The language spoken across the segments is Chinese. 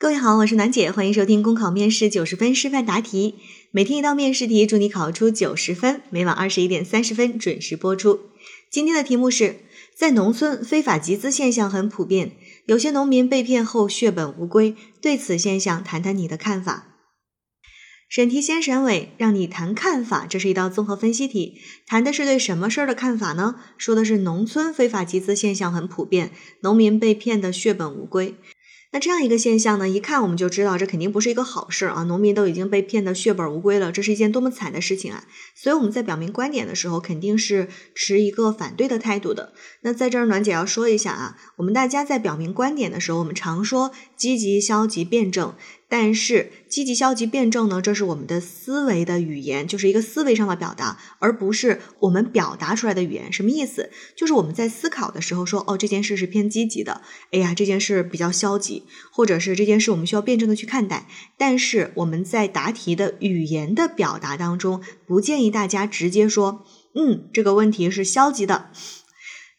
各位好，我是楠姐，欢迎收听公考面试九十分示范答题，每天一道面试题，祝你考出九十分。每晚二十一点三十分准时播出。今天的题目是在农村非法集资现象很普遍，有些农民被骗后血本无归，对此现象谈谈你的看法。审题先审尾，让你谈看法，这是一道综合分析题，谈的是对什么事儿的看法呢？说的是农村非法集资现象很普遍，农民被骗的血本无归。那这样一个现象呢，一看我们就知道这肯定不是一个好事啊！农民都已经被骗得血本无归了，这是一件多么惨的事情啊！所以我们在表明观点的时候，肯定是持一个反对的态度的。那在这儿，暖姐要说一下啊，我们大家在表明观点的时候，我们常说积极、消极、辩证。但是积极、消极、辩证呢？这是我们的思维的语言，就是一个思维上的表达，而不是我们表达出来的语言。什么意思？就是我们在思考的时候说，哦，这件事是偏积极的，哎呀，这件事比较消极，或者是这件事我们需要辩证的去看待。但是我们在答题的语言的表达当中，不建议大家直接说，嗯，这个问题是消极的。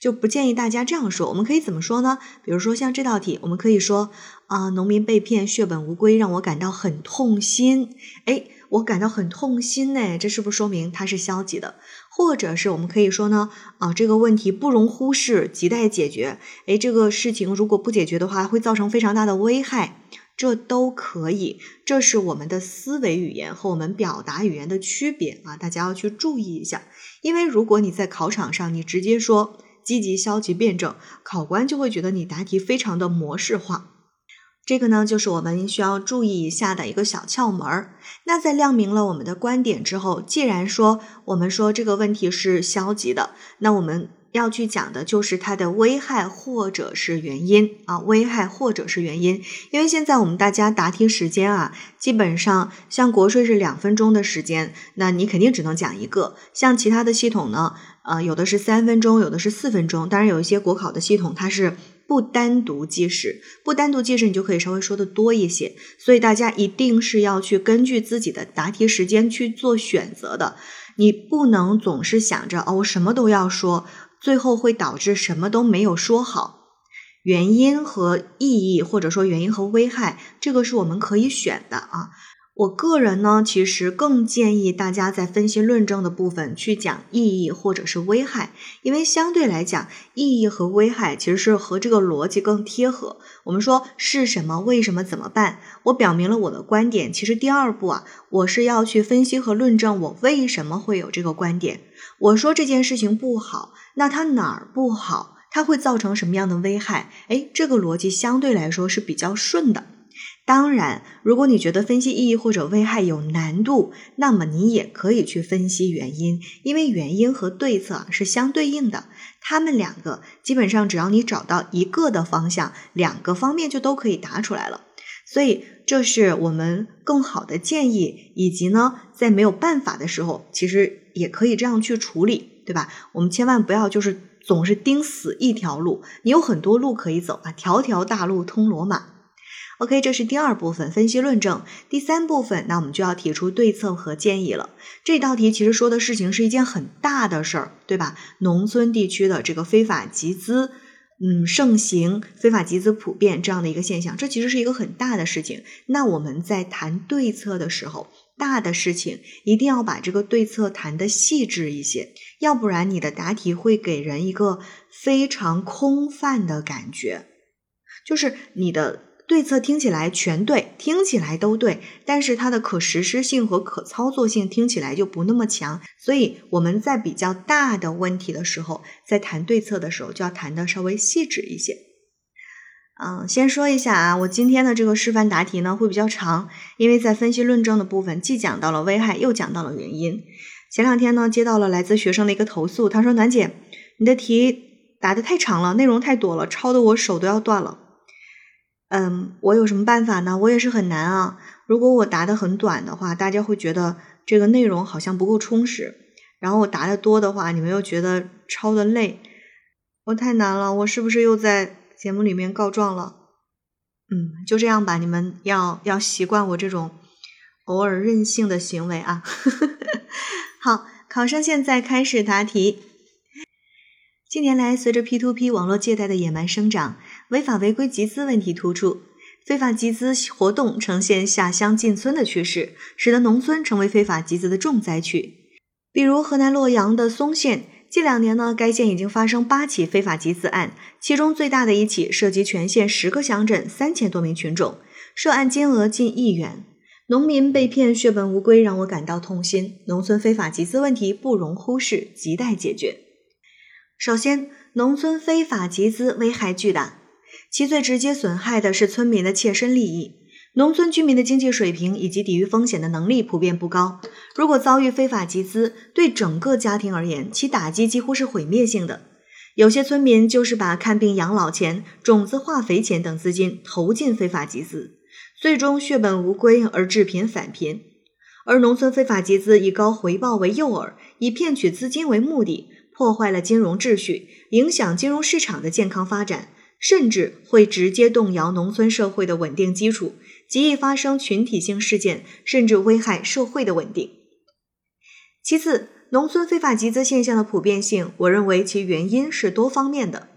就不建议大家这样说，我们可以怎么说呢？比如说像这道题，我们可以说啊，农民被骗血本无归，让我感到很痛心。哎，我感到很痛心呢，这是不是说明它是消极的？或者是我们可以说呢，啊，这个问题不容忽视，亟待解决。哎，这个事情如果不解决的话，会造成非常大的危害，这都可以。这是我们的思维语言和我们表达语言的区别啊，大家要去注意一下。因为如果你在考场上，你直接说。积极、消极、辩证，考官就会觉得你答题非常的模式化。这个呢，就是我们需要注意一下的一个小窍门儿。那在亮明了我们的观点之后，既然说我们说这个问题是消极的，那我们要去讲的就是它的危害或者是原因啊，危害或者是原因。因为现在我们大家答题时间啊，基本上像国税是两分钟的时间，那你肯定只能讲一个。像其他的系统呢？呃，有的是三分钟，有的是四分钟。当然，有一些国考的系统它是不单独计时，不单独计时，你就可以稍微说的多一些。所以大家一定是要去根据自己的答题时间去做选择的。你不能总是想着哦，我什么都要说，最后会导致什么都没有说好。原因和意义，或者说原因和危害，这个是我们可以选的啊。我个人呢，其实更建议大家在分析论证的部分去讲意义或者是危害，因为相对来讲，意义和危害其实是和这个逻辑更贴合。我们说是什么，为什么，怎么办？我表明了我的观点，其实第二步啊，我是要去分析和论证我为什么会有这个观点。我说这件事情不好，那它哪儿不好？它会造成什么样的危害？哎，这个逻辑相对来说是比较顺的。当然，如果你觉得分析意义或者危害有难度，那么你也可以去分析原因，因为原因和对策是相对应的。他们两个基本上只要你找到一个的方向，两个方面就都可以答出来了。所以这是我们更好的建议，以及呢，在没有办法的时候，其实也可以这样去处理，对吧？我们千万不要就是总是盯死一条路，你有很多路可以走啊，条条大路通罗马。OK，这是第二部分分析论证。第三部分，那我们就要提出对策和建议了。这道题其实说的事情是一件很大的事儿，对吧？农村地区的这个非法集资，嗯，盛行，非法集资普遍这样的一个现象，这其实是一个很大的事情。那我们在谈对策的时候，大的事情一定要把这个对策谈的细致一些，要不然你的答题会给人一个非常空泛的感觉，就是你的。对策听起来全对，听起来都对，但是它的可实施性和可操作性听起来就不那么强。所以我们在比较大的问题的时候，在谈对策的时候，就要谈的稍微细致一些。嗯，先说一下啊，我今天的这个示范答题呢会比较长，因为在分析论证的部分，既讲到了危害，又讲到了原因。前两天呢，接到了来自学生的一个投诉，他说：“暖姐，你的题答的太长了，内容太多了，抄的我手都要断了。”嗯，我有什么办法呢？我也是很难啊。如果我答的很短的话，大家会觉得这个内容好像不够充实；然后我答的多的话，你们又觉得抄的累。我太难了，我是不是又在节目里面告状了？嗯，就这样吧，你们要要习惯我这种偶尔任性的行为啊。好，考生现在开始答题。近年来，随着 P2P 网络借贷的野蛮生长，违法违规集资问题突出。非法集资活动呈现下乡进村的趋势，使得农村成为非法集资的重灾区。比如河南洛阳的嵩县，近两年呢，该县已经发生八起非法集资案，其中最大的一起涉及全县十个乡镇三千多名群众，涉案金额近亿元。农民被骗血本无归，让我感到痛心。农村非法集资问题不容忽视，亟待解决。首先，农村非法集资危害巨大，其最直接损害的是村民的切身利益。农村居民的经济水平以及抵御风险的能力普遍不高，如果遭遇非法集资，对整个家庭而言，其打击几乎是毁灭性的。有些村民就是把看病养老钱、种子化肥钱等资金投进非法集资。最终血本无归而致贫返贫，而农村非法集资以高回报为诱饵，以骗取资金为目的，破坏了金融秩序，影响金融市场的健康发展，甚至会直接动摇农村社会的稳定基础，极易发生群体性事件，甚至危害社会的稳定。其次，农村非法集资现象的普遍性，我认为其原因是多方面的。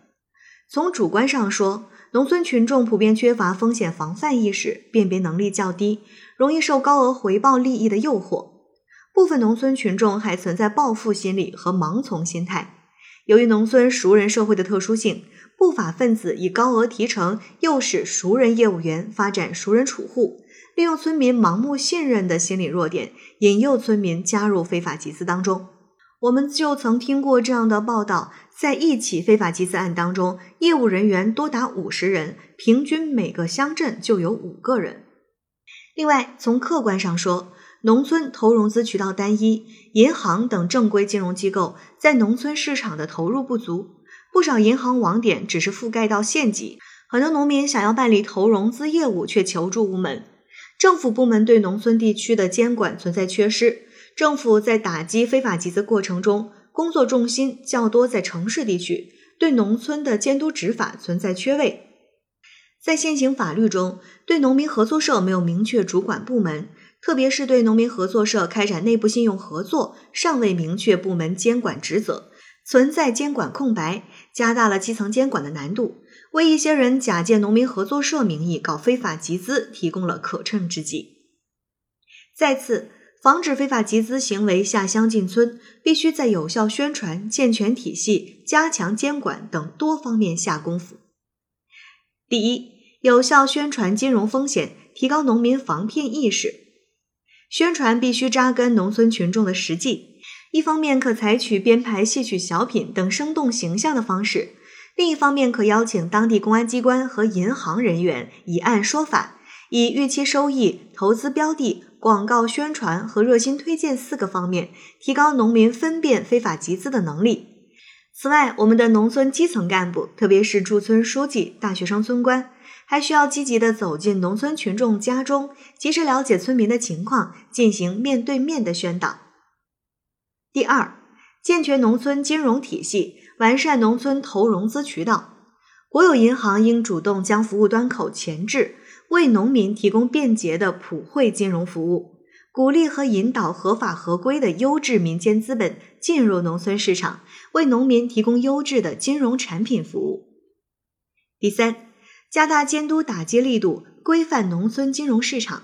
从主观上说，农村群众普遍缺乏风险防范意识，辨别能力较低，容易受高额回报利益的诱惑。部分农村群众还存在暴富心理和盲从心态。由于农村熟人社会的特殊性，不法分子以高额提成诱使熟人业务员发展熟人储户，利用村民盲目信任的心理弱点，引诱村民加入非法集资当中。我们就曾听过这样的报道：在一起非法集资案当中，业务人员多达五十人，平均每个乡镇就有五个人。另外，从客观上说，农村投融资渠道单一，银行等正规金融机构在农村市场的投入不足，不少银行网点只是覆盖到县级，很多农民想要办理投融资业务却求助无门，政府部门对农村地区的监管存在缺失。政府在打击非法集资过程中，工作重心较多在城市地区，对农村的监督执法存在缺位。在现行法律中，对农民合作社没有明确主管部门，特别是对农民合作社开展内部信用合作，尚未明确部门监管职责，存在监管空白，加大了基层监管的难度，为一些人假借农民合作社名义搞非法集资提供了可乘之机。再次。防止非法集资行为下乡进村，必须在有效宣传、健全体系、加强监管等多方面下功夫。第一，有效宣传金融风险，提高农民防骗意识。宣传必须扎根农村群众的实际，一方面可采取编排戏曲、小品等生动形象的方式，另一方面可邀请当地公安机关和银行人员以案说法，以预期收益、投资标的。广告宣传和热心推荐四个方面，提高农民分辨非法集资的能力。此外，我们的农村基层干部，特别是驻村书记、大学生村官，还需要积极地走进农村群众家中，及时了解村民的情况，进行面对面的宣导。第二，健全农村金融体系，完善农村投融资渠道。国有银行应主动将服务端口前置。为农民提供便捷的普惠金融服务，鼓励和引导合法合规的优质民间资本进入农村市场，为农民提供优质的金融产品服务。第三，加大监督打击力度，规范农村金融市场。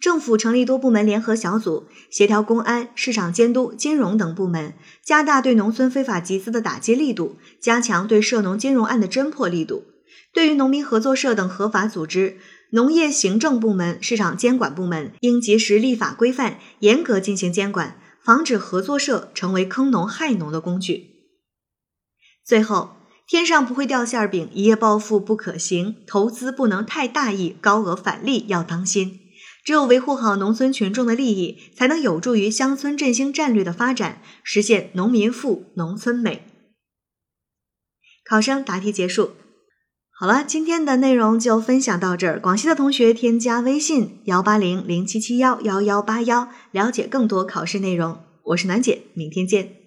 政府成立多部门联合小组，协调公安、市场监督、金融等部门，加大对农村非法集资的打击力度，加强对涉农金融案的侦破力度。对于农民合作社等合法组织，农业行政部门、市场监管部门应及时立法规范，严格进行监管，防止合作社成为坑农害农的工具。最后，天上不会掉馅饼，一夜暴富不可行，投资不能太大意，高额返利要当心。只有维护好农村群众的利益，才能有助于乡村振兴战略的发展，实现农民富、农村美。考生答题结束。好了，今天的内容就分享到这儿。广西的同学添加微信幺八零零七七幺幺幺八幺，了解更多考试内容。我是楠姐，明天见。